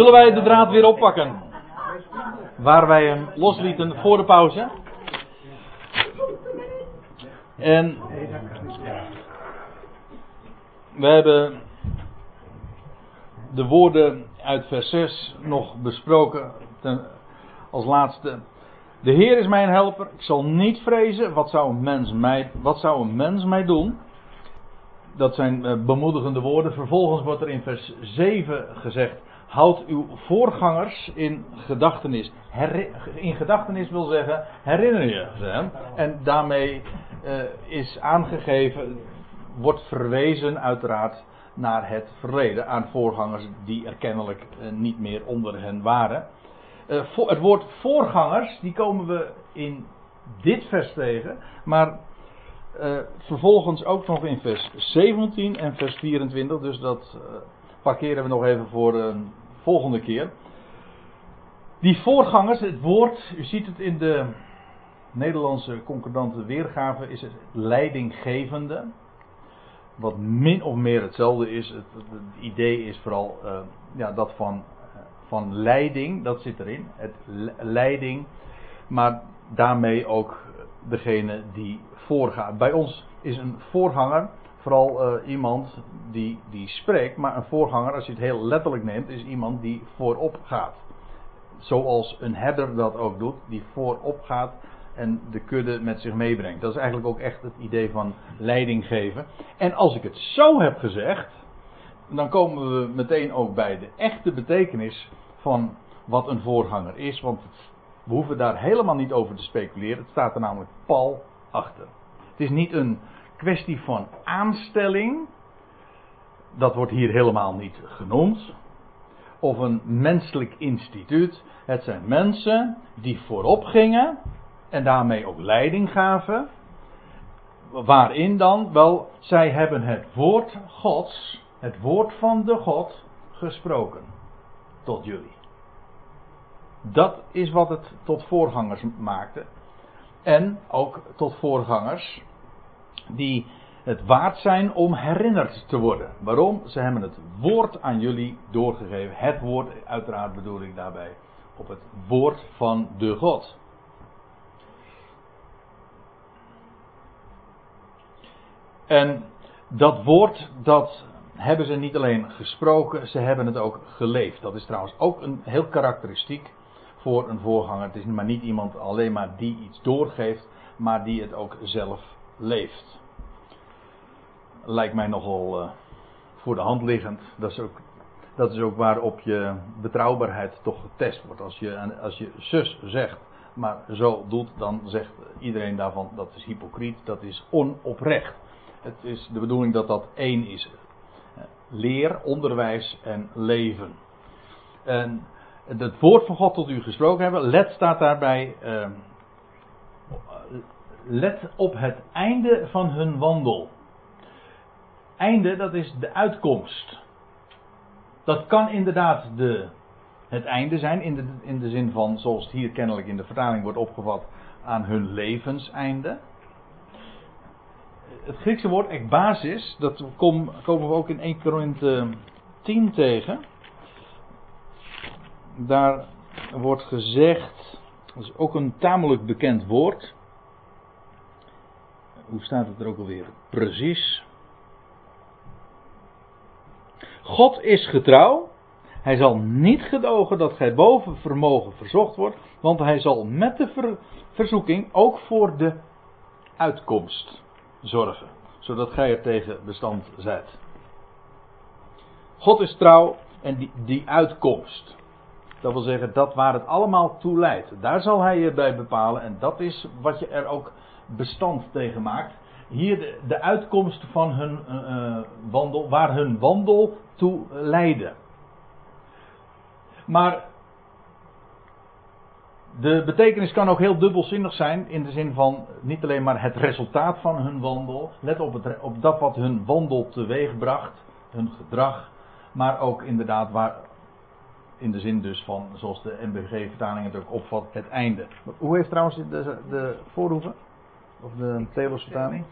Zullen wij de draad weer oppakken? Waar wij hem loslieten voor de pauze. En we hebben de woorden uit vers 6 nog besproken ten, als laatste. De Heer is mijn helper, ik zal niet vrezen. Wat zou een mens mij, wat zou een mens mij doen? Dat zijn eh, bemoedigende woorden. Vervolgens wordt er in vers 7 gezegd: Houd uw voorgangers in gedachtenis. in gedachtenis wil zeggen, herinner je ze. En daarmee uh, is aangegeven, wordt verwezen uiteraard naar het verleden. Aan voorgangers die er kennelijk uh, niet meer onder hen waren. Uh, voor, het woord voorgangers, die komen we in dit vers tegen. Maar vervolgens ook nog in vers 17 en vers 24. Dus dat parkeren we nog even voor een volgende keer. Die voorgangers, het woord, u ziet het in de Nederlandse concordante weergave, is het leidinggevende. Wat min of meer hetzelfde is. Het, idee is vooral uh, ja, dat van, van leiding, dat zit erin. Het leiding, maar daarmee ook degene die voorgaat. Bij ons is een voorganger vooral uh, iemand die, die spreekt, maar een voorganger, als je het heel letterlijk neemt, is iemand die voorop gaat. Zoals een herder dat ook doet, die voorop gaat en de kudde met zich meebrengt. Dat is eigenlijk ook echt het idee van leiding geven. En als ik het zo heb gezegd, dan komen we meteen ook bij de echte betekenis van wat een voorganger is. Want we hoeven daar helemaal niet over te speculeren. Het staat er namelijk pal achter. Het is niet een kwestie van aanstelling. Dat wordt hier helemaal niet genoemd. Of een menselijk instituut. Het zijn mensen die voorop gingen en daarmee ook leiding gaven. Waarin dan? Wel, zij hebben het woord Gods, het woord van de God, gesproken tot jullie. Dat is wat het tot voorgangers maakte. En ook tot voorgangers die het waard zijn om herinnerd te worden. Waarom? Ze hebben het woord aan jullie doorgegeven. Het woord, uiteraard bedoel ik daarbij op het woord van de God. En dat woord, dat hebben ze niet alleen gesproken, ze hebben het ook geleefd. Dat is trouwens ook een heel karakteristiek voor een voorganger. Het is maar niet iemand alleen maar die iets doorgeeft, maar die het ook zelf leeft. Lijkt mij nogal uh, voor de hand liggend. Dat is, ook, dat is ook waarop je betrouwbaarheid toch getest wordt. Als je, als je zus zegt, maar zo doet, dan zegt iedereen daarvan dat is hypocriet, dat is onoprecht. Het is de bedoeling dat dat één is. Leer, onderwijs en leven. En het woord van God tot u gesproken hebben, let staat daarbij. Uh, let op het einde van hun wandel. Einde, dat is de uitkomst. Dat kan inderdaad de, het einde zijn, in de, in de zin van, zoals het hier kennelijk in de vertaling wordt opgevat, aan hun levenseinde. Het Griekse woord ekbasis, dat kom, komen we ook in 1 Korinthe 10 tegen. Daar wordt gezegd, dat is ook een tamelijk bekend woord hoe staat het er ook alweer? Precies. God is getrouw. Hij zal niet gedogen dat gij boven vermogen verzocht wordt, want hij zal met de verzoeking ook voor de uitkomst zorgen, zodat gij er tegen bestand zijt. God is trouw en die, die uitkomst, dat wil zeggen dat waar het allemaal toe leidt, daar zal hij je bij bepalen en dat is wat je er ook bestand tegen maakt. Hier de, de uitkomst van hun uh, wandel, waar hun wandel toe leidde. Maar de betekenis kan ook heel dubbelzinnig zijn in de zin van niet alleen maar het resultaat van hun wandel, let op, op dat wat hun wandel teweegbracht, hun gedrag, maar ook inderdaad waar, in de zin dus van, zoals de MBG-vertaling het ook opvat, het einde. Hoe heeft trouwens de, de? Of de Telos vertaling?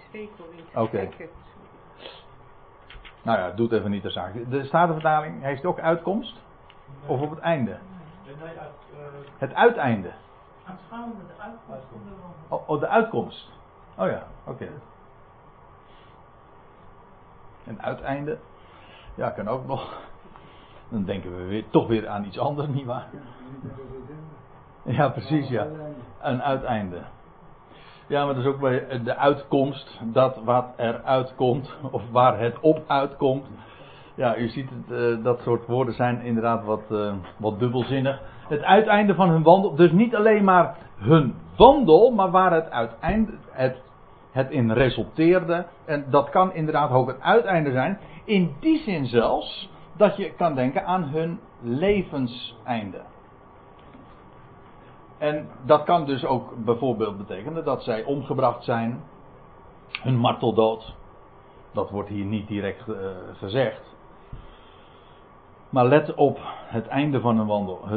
Oké. Nou ja, doet even niet de zaak. De Statenvertaling heeft ook uitkomst. Of op het einde? Nee, uit, uh, Het uiteinde. aanschouwen de uitkomst. Oh, oh, de uitkomst. Oh ja, oké. En uiteinde. Ja, kan ook nog. Dan denken we weer, toch weer aan iets anders, nietwaar? Ja, precies, ja. Een uiteinde. Ja, maar dat is ook bij de uitkomst, dat wat er uitkomt, of waar het op uitkomt. Ja, u ziet het, eh, dat soort woorden zijn inderdaad wat, eh, wat dubbelzinnig. Het uiteinde van hun wandel, dus niet alleen maar hun wandel, maar waar het uiteinde, het, het in resulteerde. En dat kan inderdaad ook het uiteinde zijn. In die zin zelfs dat je kan denken aan hun levenseinde. En dat kan dus ook bijvoorbeeld betekenen dat zij omgebracht zijn, hun marteldood. Dat wordt hier niet direct uh, gezegd. Maar let op het einde van een wandel.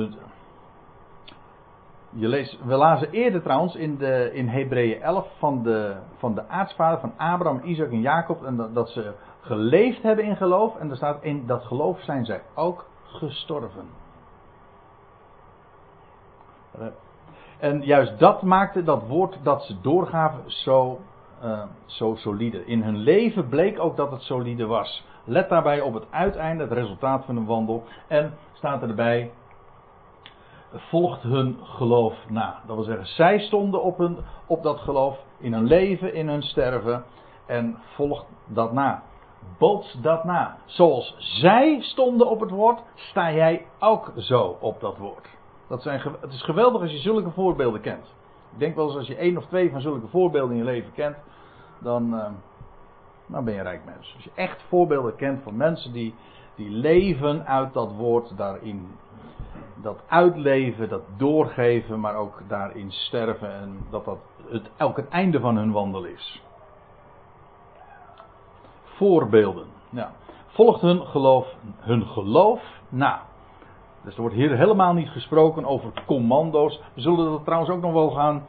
Je leest, we lazen eerder trouwens in, de, in Hebreeën 11 van de, van de aartsvader van Abraham, Isaac en Jacob. En dat, dat ze geleefd hebben in geloof. En er staat in dat geloof zijn zij ook gestorven. En juist dat maakte dat woord dat ze doorgaven zo, uh, zo solide. In hun leven bleek ook dat het solide was. Let daarbij op het uiteinde, het resultaat van een wandel. En staat erbij, volgt hun geloof na. Dat wil zeggen, zij stonden op, hun, op dat geloof in hun leven, in hun sterven. En volgt dat na. Boots dat na. Zoals zij stonden op het woord, sta jij ook zo op dat woord. Dat zijn, het is geweldig als je zulke voorbeelden kent. Ik denk wel eens als je één of twee van zulke voorbeelden in je leven kent, dan, uh, dan ben je een rijk mens. Als je echt voorbeelden kent van mensen die, die leven uit dat woord, daarin dat uitleven, dat doorgeven, maar ook daarin sterven en dat dat het, elk het einde van hun wandel is. Voorbeelden. Ja. Volgt hun geloof, hun geloof na. Dus er wordt hier helemaal niet gesproken over commando's. We zullen dat trouwens ook nog wel gaan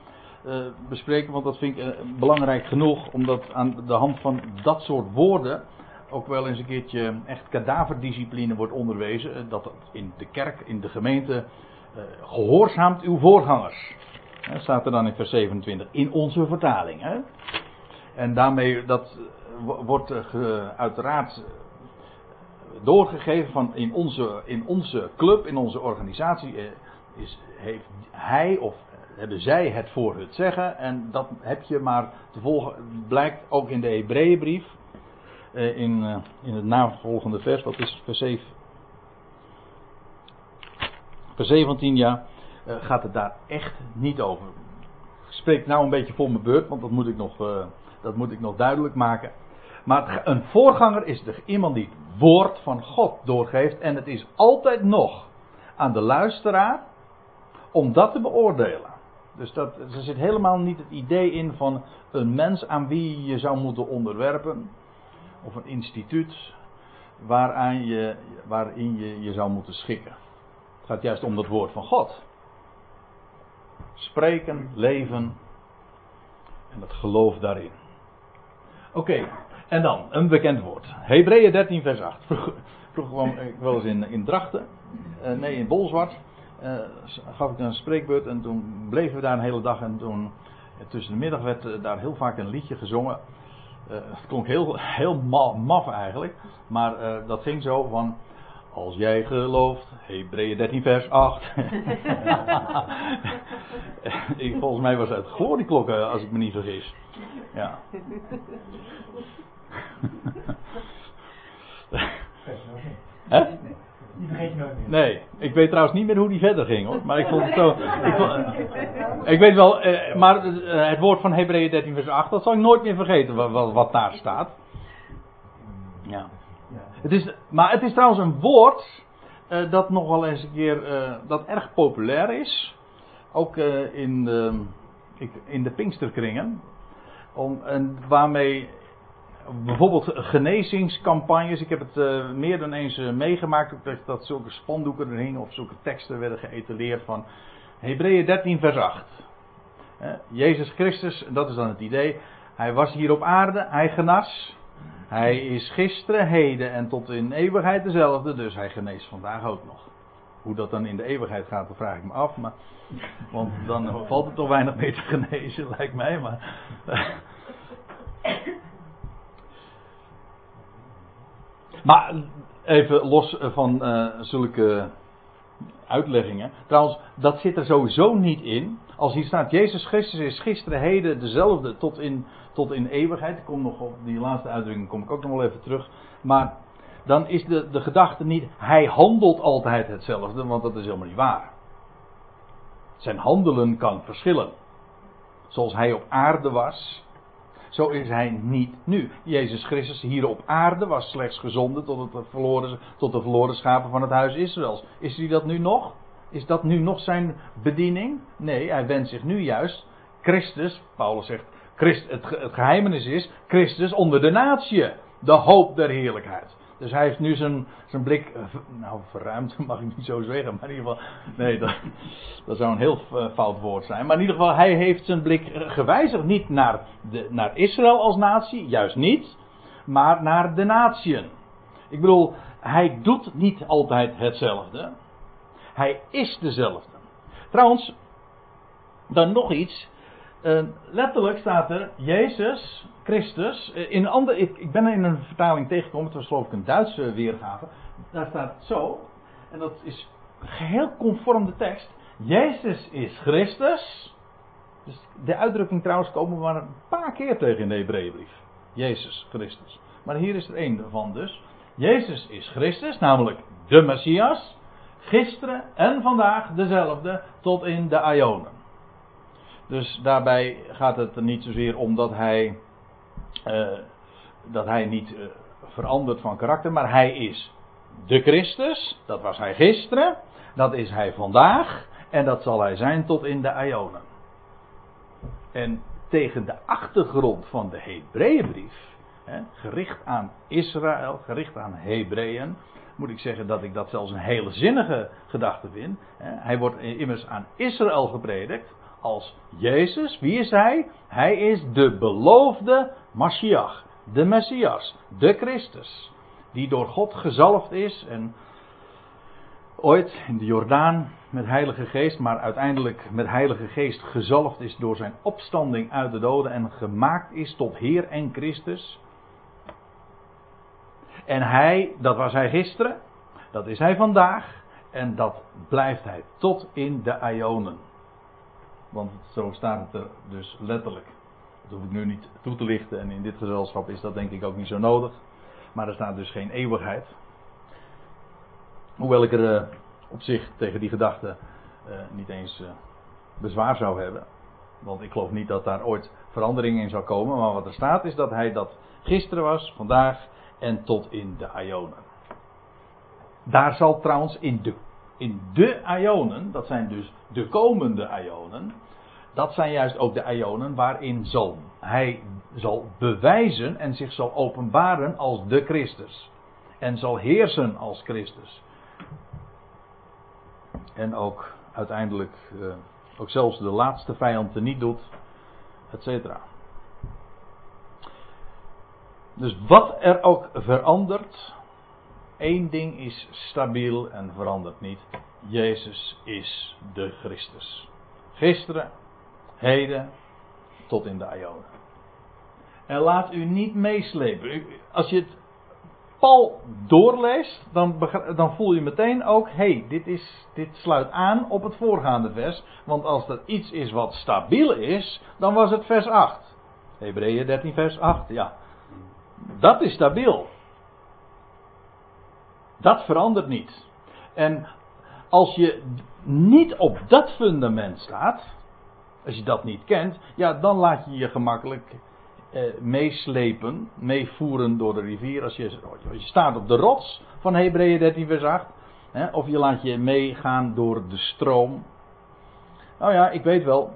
uh, bespreken, want dat vind ik uh, belangrijk genoeg, omdat aan de hand van dat soort woorden ook wel eens een keertje echt kadaverdiscipline wordt onderwezen. Uh, dat in de kerk, in de gemeente, gehoorzaamt uw voorgangers. Staat er dan in vers 27, in onze vertaling. En daarmee, dat wordt uiteraard doorgegeven van in onze, in onze club, in onze organisatie, eh, is, heeft hij of hebben zij het voor het zeggen. En dat heb je maar te volgen, blijkt ook in de Hebreeënbrief. Eh, in, eh, in het navolgende vers, wat is vers 7? Vers 17, ja, gaat het daar echt niet over. Ik spreek nou een beetje voor mijn beurt, want dat moet ik nog, dat moet ik nog duidelijk maken. Maar een voorganger is er iemand die het woord van God doorgeeft. En het is altijd nog aan de luisteraar om dat te beoordelen. Dus dat, er zit helemaal niet het idee in van een mens aan wie je zou moeten onderwerpen. Of een instituut waaraan je, waarin je je zou moeten schikken. Het gaat juist om het woord van God. Spreken, leven en het geloof daarin. Oké, en dan, een bekend woord. Hebreeën 13 vers 8. Vroeger, kwam ik wel eens in, in Drachten. Uh, nee, in Bolzwart. Uh, gaf ik een spreekbeurt en toen bleven we daar een hele dag. En toen, tussen de middag werd daar heel vaak een liedje gezongen. het klonk heel, heel maf eigenlijk. Maar dat ging zo van... Als jij gelooft, Hebreeën 13 vers 8. ik, volgens mij was het glorieklokken, als ik me niet vergis. Ja. Hè? Die vergeet je nooit meer. Nee, ik weet trouwens niet meer hoe die verder ging hoor. Maar ik vond het zo. Ik, vond, ik weet wel, eh, maar eh, het woord van Hebreeën 13 vers 8, dat zal ik nooit meer vergeten wat, wat, wat daar staat. Ja. Het is, maar het is trouwens een woord uh, dat nog wel eens een keer, uh, dat erg populair is. Ook uh, in, de, in de Pinksterkringen. Om, en waarmee bijvoorbeeld genezingscampagnes. Ik heb het uh, meer dan eens uh, meegemaakt dat, dat zulke spandoeken er hingen of zulke teksten werden geëtaleerd van Hebreeën 13 vers 8. Uh, Jezus Christus, dat is dan het idee, hij was hier op aarde, hij genas. Hij is gisteren, heden en tot in eeuwigheid dezelfde, dus hij geneest vandaag ook nog. hoe dat dan in de eeuwigheid gaat, dat vraag ik me af. Maar, want dan valt het toch weinig mee te genezen, lijkt mij. Maar, maar even los van uh, zulke uitleggingen. Trouwens, dat zit er sowieso niet in. Als hier staat, Jezus Christus is gisteren, heden dezelfde tot in, tot in eeuwigheid. Ik kom nog op die laatste uitdrukking, kom ik ook nog wel even terug. Maar dan is de, de gedachte niet, hij handelt altijd hetzelfde, want dat is helemaal niet waar. Zijn handelen kan verschillen. Zoals hij op aarde was, zo is hij niet nu. Jezus Christus hier op aarde was slechts gezonden tot, het verloren, tot de verloren schapen van het huis Israëls. Is hij dat nu nog? Is dat nu nog zijn bediening? Nee, hij wendt zich nu juist Christus, Paulus zegt, Christ, het, het geheimenis is Christus onder de natie, de hoop der heerlijkheid. Dus hij heeft nu zijn, zijn blik, eh, nou verruimd mag ik niet zo zeggen, maar in ieder geval, nee, dat, dat zou een heel eh, fout woord zijn. Maar in ieder geval, hij heeft zijn blik gewijzigd niet naar, de, naar Israël als natie, juist niet, maar naar de natieën. Ik bedoel, hij doet niet altijd hetzelfde. Hij is dezelfde. Trouwens, dan nog iets. Uh, letterlijk staat er Jezus Christus. Uh, in ik, ik, ben er in een vertaling tegengekomen, het was geloof ik een Duitse weergave. Daar staat zo, en dat is geheel conform de tekst. Jezus is Christus. Dus de uitdrukking trouwens komen we maar een paar keer tegen in de Hebreeënbrief. Jezus Christus. Maar hier is er één van dus. Jezus is Christus, namelijk de Messias. Gisteren en vandaag dezelfde tot in de Ionen. Dus daarbij gaat het er niet zozeer om dat hij, uh, dat hij niet uh, verandert van karakter, maar hij is de Christus. Dat was hij gisteren, dat is hij vandaag en dat zal hij zijn tot in de Ionen. En tegen de achtergrond van de Hebreeënbrief, gericht aan Israël, gericht aan Hebreeën, moet ik zeggen dat ik dat zelfs een hele zinnige gedachte vind. Hij wordt immers aan Israël gepredikt als Jezus. Wie is hij? Hij is de beloofde Mashiach, de Messias, de Christus. Die door God gezalfd is en ooit in de Jordaan met Heilige Geest, maar uiteindelijk met Heilige Geest gezalfd is door zijn opstanding uit de doden en gemaakt is tot Heer en Christus. En hij, dat was hij gisteren, dat is hij vandaag en dat blijft hij tot in de Ionen. Want zo staat het er dus letterlijk. Dat hoef ik nu niet toe te lichten en in dit gezelschap is dat denk ik ook niet zo nodig. Maar er staat dus geen eeuwigheid. Hoewel ik er uh, op zich tegen die gedachte uh, niet eens uh, bezwaar zou hebben. Want ik geloof niet dat daar ooit verandering in zou komen. Maar wat er staat is dat hij dat gisteren was, vandaag en tot in de Ionen. Daar zal trouwens in de, in de Ionen, dat zijn dus de komende Ionen, dat zijn juist ook de Ionen waarin zal, hij zal bewijzen en zich zal openbaren als de Christus. En zal heersen als Christus. En ook uiteindelijk, uh, ook zelfs de laatste vijand niet doet, et cetera. Dus wat er ook verandert, één ding is stabiel en verandert niet. Jezus is de Christus. Gisteren, heden, tot in de Ionen. En laat u niet meeslepen. Als je het Paul doorleest, dan, dan voel je meteen ook, hé, hey, dit, dit sluit aan op het voorgaande vers. Want als er iets is wat stabiel is, dan was het vers 8. Hebreeën 13 vers 8, ja. Dat is stabiel. Dat verandert niet. En als je niet op dat fundament staat, als je dat niet kent, ja, dan laat je je gemakkelijk eh, meeslepen, meevoeren door de rivier. Als je, als je staat op de rots van Hebreeën 13 vers 8, hè, of je laat je meegaan door de stroom. Nou ja, ik weet wel,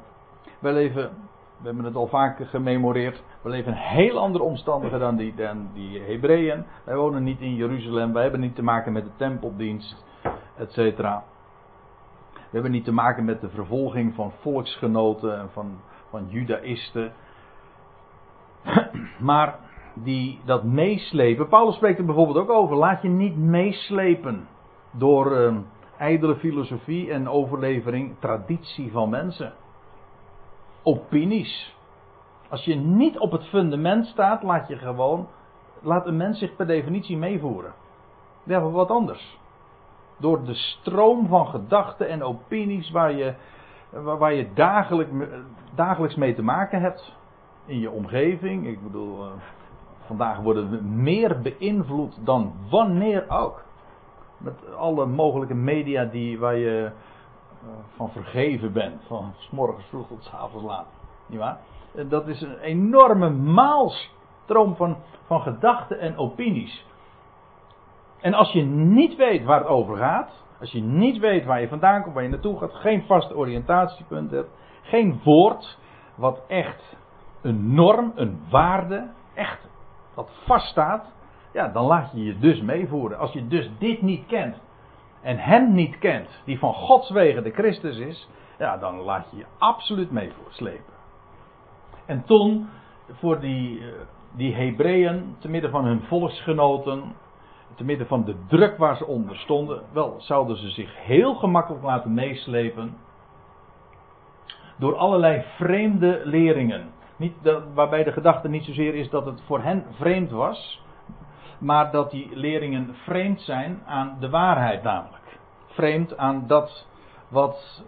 wij leven, we hebben het al vaak gememoreerd, we leven in heel andere omstandigheden dan die, dan die Hebreeën. Wij wonen niet in Jeruzalem, wij hebben niet te maken met de tempeldienst, et cetera. We hebben niet te maken met de vervolging van volksgenoten en van, van judaïsten. Maar die dat meeslepen. Paulus spreekt er bijvoorbeeld ook over. Laat je niet meeslepen door uh, ijdele filosofie en overlevering, traditie van mensen. Opinies. Als je niet op het fundament staat, laat je gewoon, laat een mens zich per definitie meevoeren. Ja, maar wat anders. Door de stroom van gedachten en opinies waar je, waar je dagelijks, dagelijks mee te maken hebt. In je omgeving. Ik bedoel, eh, vandaag worden we meer beïnvloed dan wanneer ook. Met alle mogelijke media die, waar je van vergeven bent. Van s morgens vroeg tot s avonds laat. Niet waar? Eh, Dat is een enorme maalstroom van, van gedachten en opinies. En als je niet weet waar het over gaat, als je niet weet waar je vandaan komt, waar je naartoe gaat, geen vast oriëntatiepunt hebt, geen woord wat echt een norm, een waarde, echt wat vaststaat, ja, dan laat je je dus meevoeren. Als je dus dit niet kent en hem niet kent, die van Gods wegen de Christus is, ja, dan laat je je absoluut mee slepen. En toen, voor die, eh, die Hebreeën, te midden van hun volksgenoten, te midden van de druk waar ze onder stonden, wel, zouden ze zich heel gemakkelijk laten meeslepen door allerlei vreemde leringen. Niet waarbij de gedachte niet zozeer is dat het voor hen vreemd was, maar dat die leringen vreemd zijn aan de waarheid namelijk. Vreemd aan dat wat,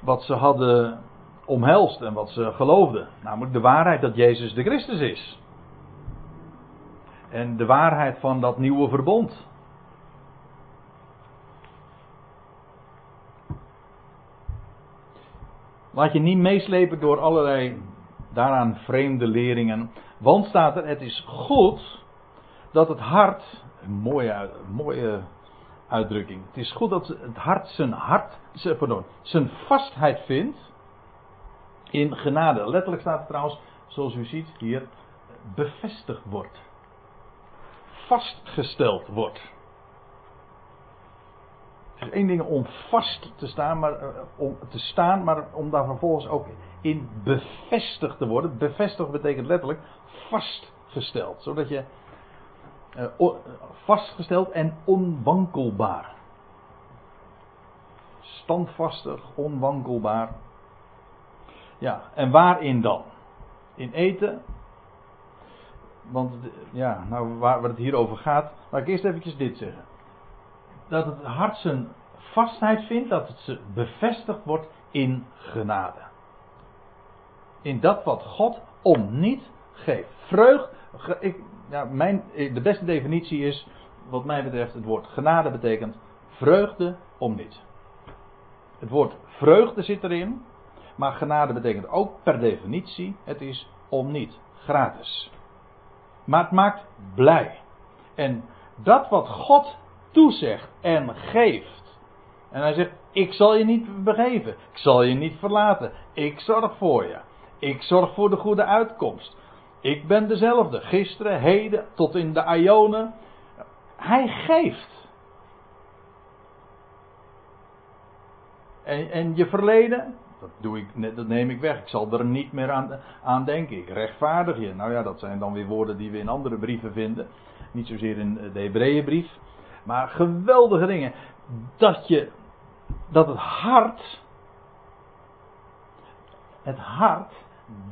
wat ze hadden omhelst en wat ze geloofden. Namelijk de waarheid dat Jezus de Christus is. En de waarheid van dat nieuwe verbond. Laat je niet meeslepen door allerlei daaraan vreemde leringen. Want staat er, het is goed dat het hart, een mooie, mooie uitdrukking. Het is goed dat het hart zijn hart, pardon, zijn vastheid vindt in genade. Letterlijk staat het trouwens, zoals u ziet hier, bevestigd wordt. Vastgesteld wordt. Het is één ding om vast te staan, maar, uh, om te staan, maar om daar vervolgens ook in bevestigd te worden. Bevestigd betekent letterlijk vastgesteld. Zodat je vastgesteld en onwankelbaar. Standvastig, onwankelbaar. Ja, en waarin dan? In eten. Want ja, nou waar het hier over gaat, laat ik eerst eventjes dit zeggen. Dat het hart zijn vastheid vindt, dat het bevestigd wordt in genade. In dat wat God om niet geeft. Vreugd, ja, mijn, de beste definitie is, wat mij betreft, het woord genade betekent vreugde om niet. Het woord vreugde zit erin, maar genade betekent ook per definitie, het is om niet, gratis. Maar het maakt blij. En dat wat God toezegt en geeft. En hij zegt, ik zal je niet begeven. Ik zal je niet verlaten. Ik zorg voor je. Ik zorg voor de goede uitkomst. Ik ben dezelfde. Gisteren, heden, tot in de Ionen. Hij geeft. En, en je verleden, dat, doe ik, dat neem ik weg. Ik zal er niet meer aan, denken. Ik rechtvaardig je. Nou ja, dat zijn dan weer woorden die we in andere brieven vinden. Niet zozeer in de Hebreeënbrief. Maar geweldige dingen. Dat je, dat het hart, het hart,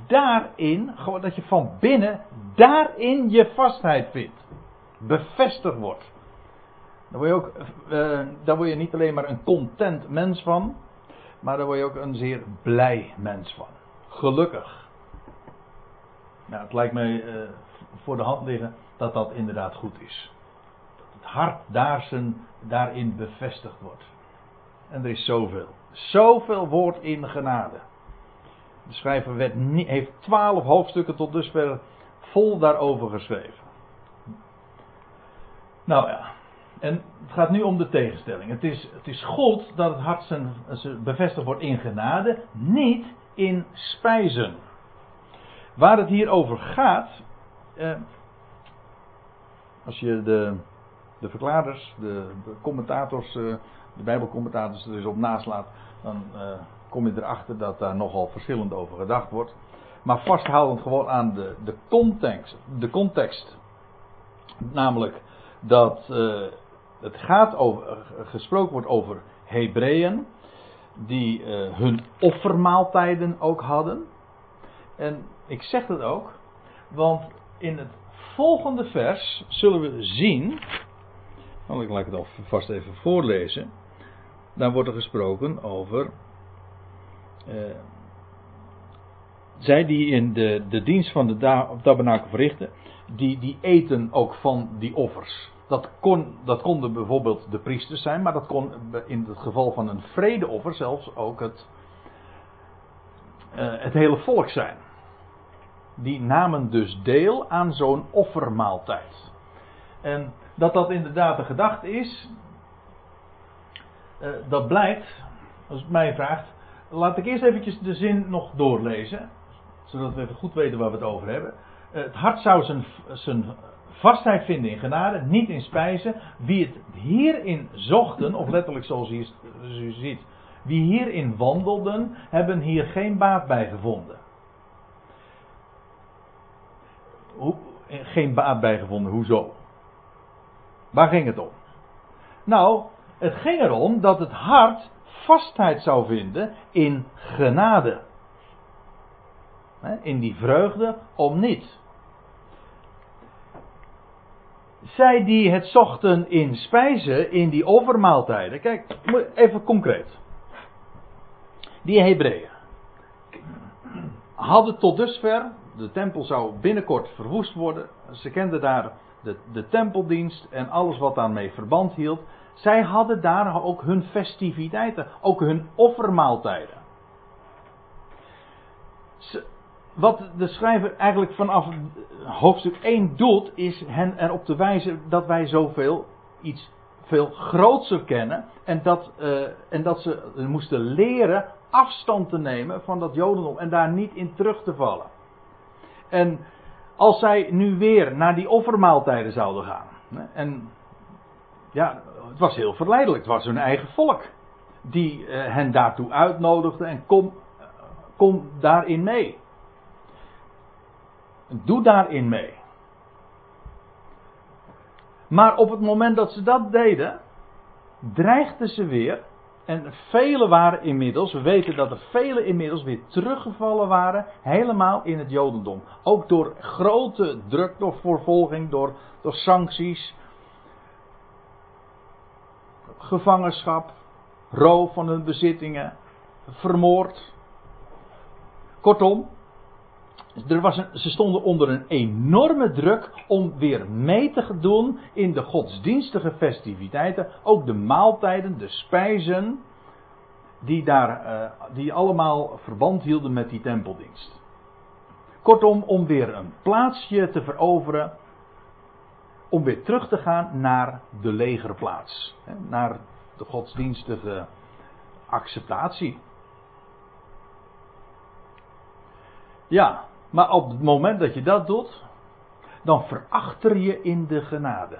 daarin, gewoon dat je van binnen, daarin je vastheid vindt. Bevestigd wordt. Daar word je ook, uh, daar word je niet alleen maar een content mens van. Maar daar word je ook een zeer blij mens van. Gelukkig. Nou, het lijkt mij uh, voor de hand liggen dat dat inderdaad goed is. Dat het hart daar zijn, daarin bevestigd wordt. En er is zoveel. Zoveel woord in genade. De schrijver werd heeft twaalf hoofdstukken tot dusver vol daarover geschreven. Nou ja, en het gaat nu om de tegenstelling. Het is, het is goed dat het hart zijn, bevestigd wordt in genade, niet in spijzen. Waar het hier over gaat, eh, als je de, de, de commentators, eh, de Bijbelcommentators er eens op naslaat, dan eh, kom je erachter dat daar nogal verschillend over gedacht wordt. Maar vasthoudend gewoon aan de, de context, de context namelijk dat uh, het gaat over, eh, gesproken wordt over Hebreeën die eh, hun offermaaltijden ook hadden. En ik zeg dat ook, want in het volgende vers zullen we zien. Nou, ik laat het alvast even voorlezen. Daar wordt er gesproken over. Uh, zij die in de, de dienst van de tabernakel verrichten, die, die eten ook van die offers. Dat, kon, dat konden bijvoorbeeld de priesters zijn, maar dat kon in het geval van een vredeoffer zelfs ook het, uh, het hele volk zijn. Die namen dus deel aan zo'n offermaaltijd. En dat dat inderdaad de gedachte is, uh, dat blijkt, als het mij vraagt, laat ik eerst eventjes de zin nog doorlezen, zodat we even goed weten waar we het over hebben. Uh, het hart zou zijn, zijn vastheid vinden in genade, niet in spijzen. Wie het hierin zochten, of letterlijk zoals u ziet, wie hierin wandelden, hebben hier geen baat bij gevonden. Hoe, geen baat bij gevonden, hoezo? Waar ging het om? Nou, het ging erom dat het hart vastheid zou vinden in genade. In die vreugde om niet. zij die het zochten in spijzen, in die offermaaltijden. Kijk, even concreet. Die Hebreeën hadden tot dusver, de tempel zou binnenkort verwoest worden. Ze kenden daar de, de tempeldienst en alles wat daarmee verband hield. Zij hadden daar ook hun festiviteiten, ook hun offermaaltijden. Wat de schrijver eigenlijk vanaf hoofdstuk 1 doet, is hen erop te wijzen dat wij zoveel iets veel grootser kennen. En dat, uh, en dat ze moesten leren afstand te nemen van dat Jodendom en daar niet in terug te vallen. En als zij nu weer naar die offermaaltijden zouden gaan. En ja, het was heel verleidelijk. Het was hun eigen volk. Die uh, hen daartoe uitnodigde en kom, kom daarin mee. Doe daarin mee. Maar op het moment dat ze dat deden, dreigden ze weer. En velen waren inmiddels, we weten dat er velen inmiddels weer teruggevallen waren, helemaal in het Jodendom. Ook door grote druk, door vervolging, door, door sancties, gevangenschap, roof van hun bezittingen, vermoord. Kortom, er was ze stonden onder een enorme druk om weer mee te doen in de godsdienstige festiviteiten. Ook de maaltijden, de spijzen, die, daar, uh, die allemaal verband hielden met die tempeldienst. Kortom, om weer een plaatsje te veroveren. Om weer terug te gaan naar de legerplaats. Naar de godsdienstige acceptatie. Ja, maar op het moment dat je dat doet, dan verachter je in de genade.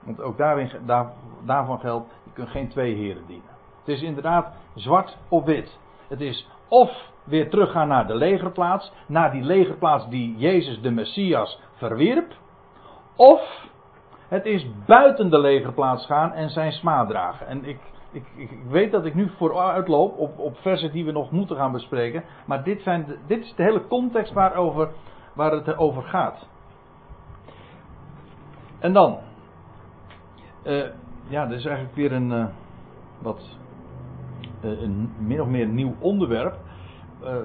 Want ook daarin, daar, daarvan geldt, je kunt geen twee heren dienen. Het is inderdaad zwart of wit. Het is of weer teruggaan naar de legerplaats, naar die legerplaats die Jezus de Messias verwierp. Of het is buiten de legerplaats gaan en zijn smaad dragen. En ik ik, ik, weet dat ik nu vooruitloop op, op versen die we nog moeten gaan bespreken. Maar dit, zijn dit is de hele context waarover, waar het over gaat. En dan. Uh, ja, dit is eigenlijk weer een. Uh, wat. Uh, een min of meer nieuw onderwerp.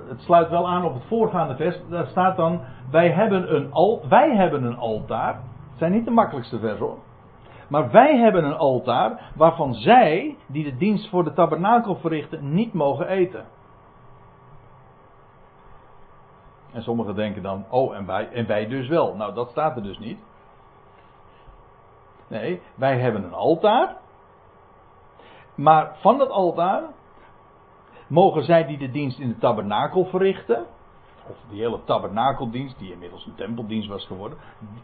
het sluit wel aan op het voorgaande vers. Daar staat dan. Wij hebben een, al, wij hebben een altaar. Zijn niet de makkelijkste vers hoor. Maar wij hebben een altaar waarvan zij, die de dienst voor de tabernakel verrichten, niet mogen eten. En sommigen denken dan, oh en wij, en wij dus wel. Nou, dat staat er dus niet. Nee, wij hebben een altaar. Maar van dat altaar mogen zij die de dienst in de tabernakel verrichten, of die hele tabernakeldienst, die inmiddels een tempeldienst was geworden,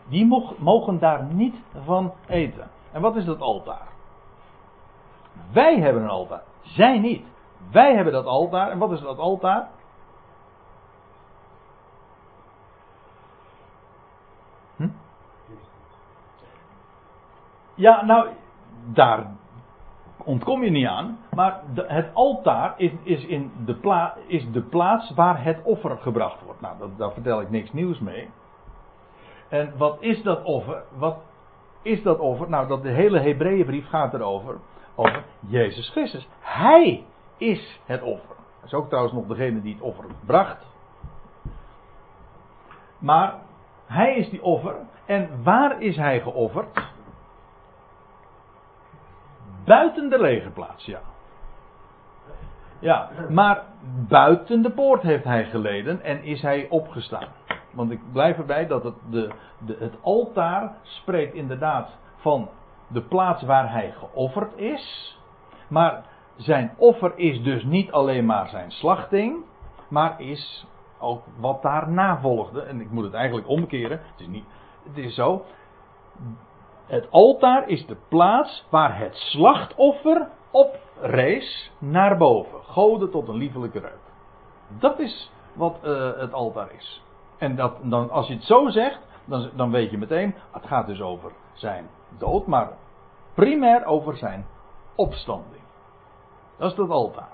die mogen daar niet van eten. En wat is dat altaar? Wij hebben een altaar, zij niet. Wij hebben dat altaar. En wat is dat altaar? Hm? Ja, nou, daar ontkom je niet aan. Maar het altaar is, is, in de pla- is de plaats waar het offer gebracht wordt. Nou, dat, daar vertel ik niks nieuws mee. En wat is dat offer? Wat is dat offer? Nou, dat de hele Hebreeënbrief gaat erover. Over Jezus Christus. Hij is het offer. Dat is ook trouwens nog degene die het offer bracht. Maar hij is die offer. En waar is hij geofferd? Buiten de legerplaats, ja. Ja, maar buiten de poort heeft hij geleden en is hij opgestaan. Want ik blijf erbij dat het, de, de, het altaar spreekt inderdaad van de plaats waar hij geofferd is. Maar zijn offer is dus niet alleen maar zijn slachting, maar is ook wat daarna volgde. En ik moet het eigenlijk omkeren. Het is, niet, het is zo. Het altaar is de plaats waar het slachtoffer oprees naar boven. Goden tot een liefelijke reuk. Dat is wat eh, het altaar is. En dat, dan, als je het zo zegt, dan, dan weet je meteen, het gaat dus over zijn dood, maar primair over zijn opstanding. Dat is het altaar.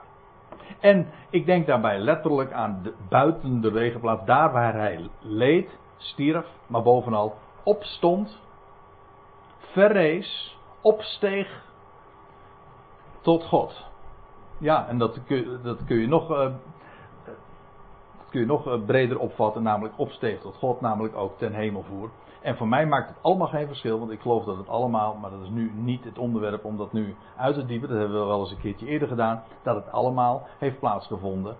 En ik denk daarbij letterlijk aan de, buiten de legerplaats, daar waar hij leed, stierf, maar bovenal opstond, verrees, opsteeg tot God. Ja, en dat kun, dat kun je nog, dat kun je nog uh, breder opvatten, namelijk opsteeg tot God, namelijk ook ten hemel voer. En voor mij maakt het allemaal geen verschil, want ik geloof dat het allemaal, maar dat is nu niet het onderwerp om dat nu uit te diepen, dat hebben we wel eens een keertje eerder gedaan, dat het allemaal heeft plaatsgevonden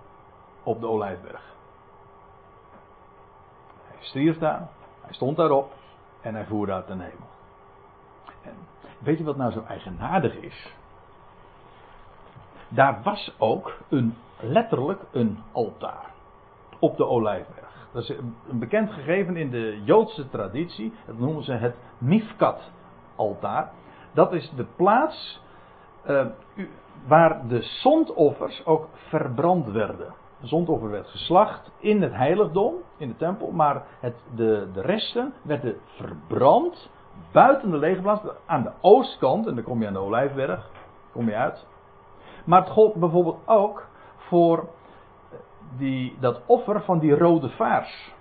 op de Olijfberg. Hij stierf daar, hij stond daarop en hij voer daar ten hemel. Weet je wat nou zo eigenaardig is? Daar was ook een, letterlijk een altaar op de Olijfberg. Dat is een bekend gegeven in de Joodse traditie. Dat noemen ze het Mifkat-altaar. Dat is de plaats uh, waar de zondoffers ook verbrand werden. De zondoffer werd geslacht in het heiligdom, in de tempel, maar het, de, de resten werden verbrand buiten de legerplaats, aan de oostkant, en dan kom je aan de Olijfberg, kom je uit. Maar het gold bijvoorbeeld ook voor die, dat offer van die rode vaars.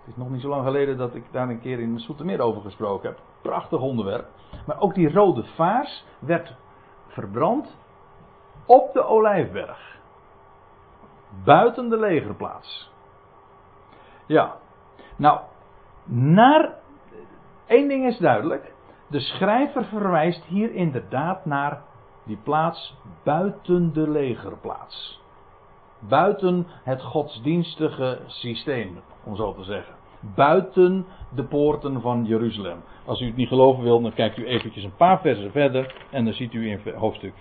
Het is nog niet zo lang geleden dat ik daar een keer in Soetermeer over gesproken heb. Prachtig onderwerp. Maar ook die rode vaars werd verbrand op de Olijfberg. Buiten de legerplaats. Ja. Nou, naar. Eén ding is duidelijk. De schrijver verwijst hier inderdaad naar die plaats buiten de legerplaats. Buiten het godsdienstige systeem, om zo te zeggen. Buiten de poorten van Jeruzalem. Als u het niet geloven wilt, dan kijkt u eventjes een paar versen verder. En dan ziet u in hoofdstuk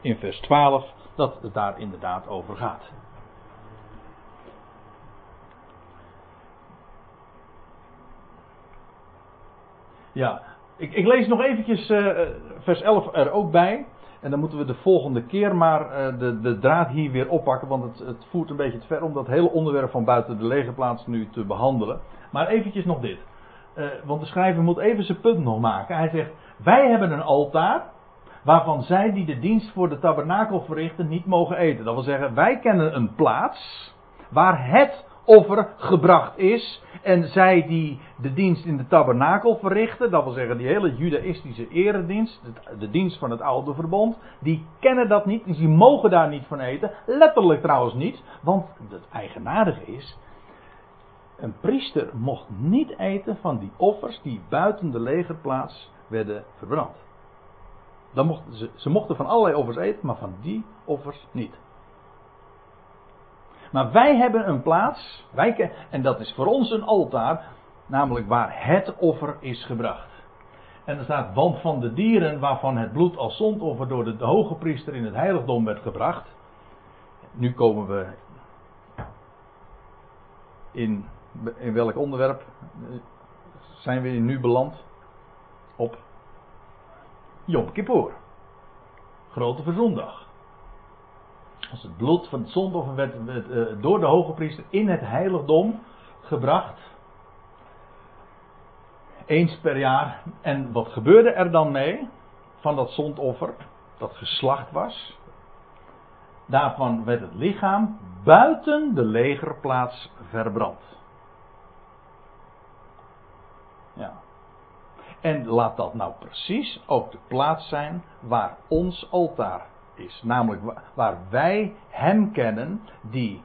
in vers 12 dat het daar inderdaad over gaat. Ja, ik, ik lees nog eventjes uh, vers 11 er ook bij. En dan moeten we de volgende keer maar uh, de, de draad hier weer oppakken. Want het, het voert een beetje te ver om dat hele onderwerp van buiten de legerplaats nu te behandelen. Maar eventjes nog dit. Uh, want de schrijver moet even zijn punt nog maken. Hij zegt, wij hebben een altaar waarvan zij die de dienst voor de tabernakel verrichten niet mogen eten. Dat wil zeggen, wij kennen een plaats waar het offer gebracht is. En zij die de dienst in de tabernakel verrichten, dat wil zeggen die hele judaïstische eredienst, de dienst van het oude verbond, die kennen dat niet, die mogen daar niet van eten. Letterlijk trouwens niet, want het eigenaardige is, een priester mocht niet eten van die offers die buiten de legerplaats werden verbrand. Dan mochten ze, ze mochten van allerlei offers eten, maar van die offers niet. Maar wij hebben een plaats, wij, en dat is voor ons een altaar, namelijk waar het offer is gebracht. En er staat, want van de dieren waarvan het bloed als zondoffer door de, hoge priester in het heiligdom werd gebracht. Nu komen we in, in welk onderwerp zijn we nu beland? Op Yom Kippur. Grote Verzondag. Als het bloed van het zondoffer werd, uh, door de hoge priester in het heiligdom gebracht. eens per jaar. En wat gebeurde er dan mee? Van dat zondoffer, dat geslacht was. Daarvan werd het lichaam buiten de legerplaats verbrand. Ja. En laat dat nou precies ook de plaats zijn waar ons altaar is. Namelijk waar wij Hem kennen die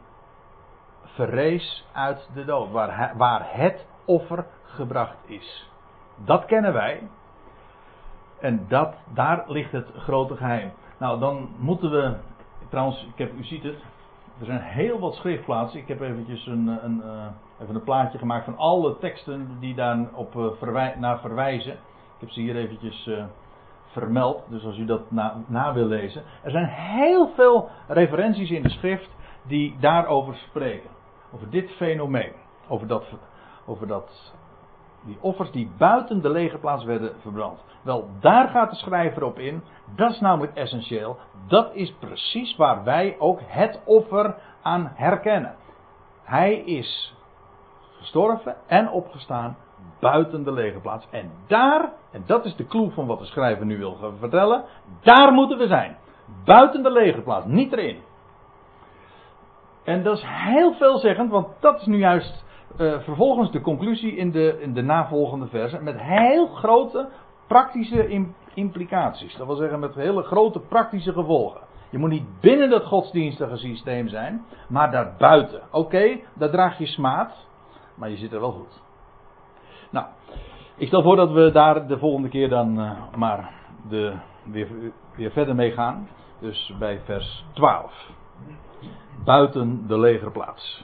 verrees uit de dood. Waar, waar het offer gebracht is. Dat kennen wij. En dat, daar ligt het grote geheim. Nou, dan moeten we. Trouwens, ik heb, u ziet het. Er zijn heel wat schriftplaatsen. Ik heb eventjes een, een, een, even een plaatje gemaakt van alle teksten die daar op eh, naar verwijzen. Ik heb ze hier eventjes uh, vermeld. Dus als u dat na, wil lezen. Er zijn heel veel referenties in de schrift die daarover spreken. Over dit fenomeen. Over dat, over dat die offers die buiten de legerplaats werden verbrand. Wel, daar gaat de schrijver op in. Dat is namelijk essentieel. Dat is precies waar wij ook het offer aan herkennen. Hij is gestorven en opgestaan buiten de legerplaats. En daar, en dat is de clue van wat de schrijver nu wil vertellen, daar moeten we zijn. Buiten de legerplaats, niet erin. En dat is heel veelzeggend, want dat is nu juist uh, vervolgens de conclusie in de, in de navolgende versen. Met heel grote praktische implicaties. Dat wil zeggen met hele grote praktische gevolgen. Je moet niet binnen dat godsdienstige systeem zijn, maar daarbuiten. Oké, daar draag je smaad, maar je zit er wel goed. Nou, ik stel voor dat we daar de volgende keer dan uh, maar de, weer, weer verder mee gaan. Dus bij vers 12. Buiten de legerplaats.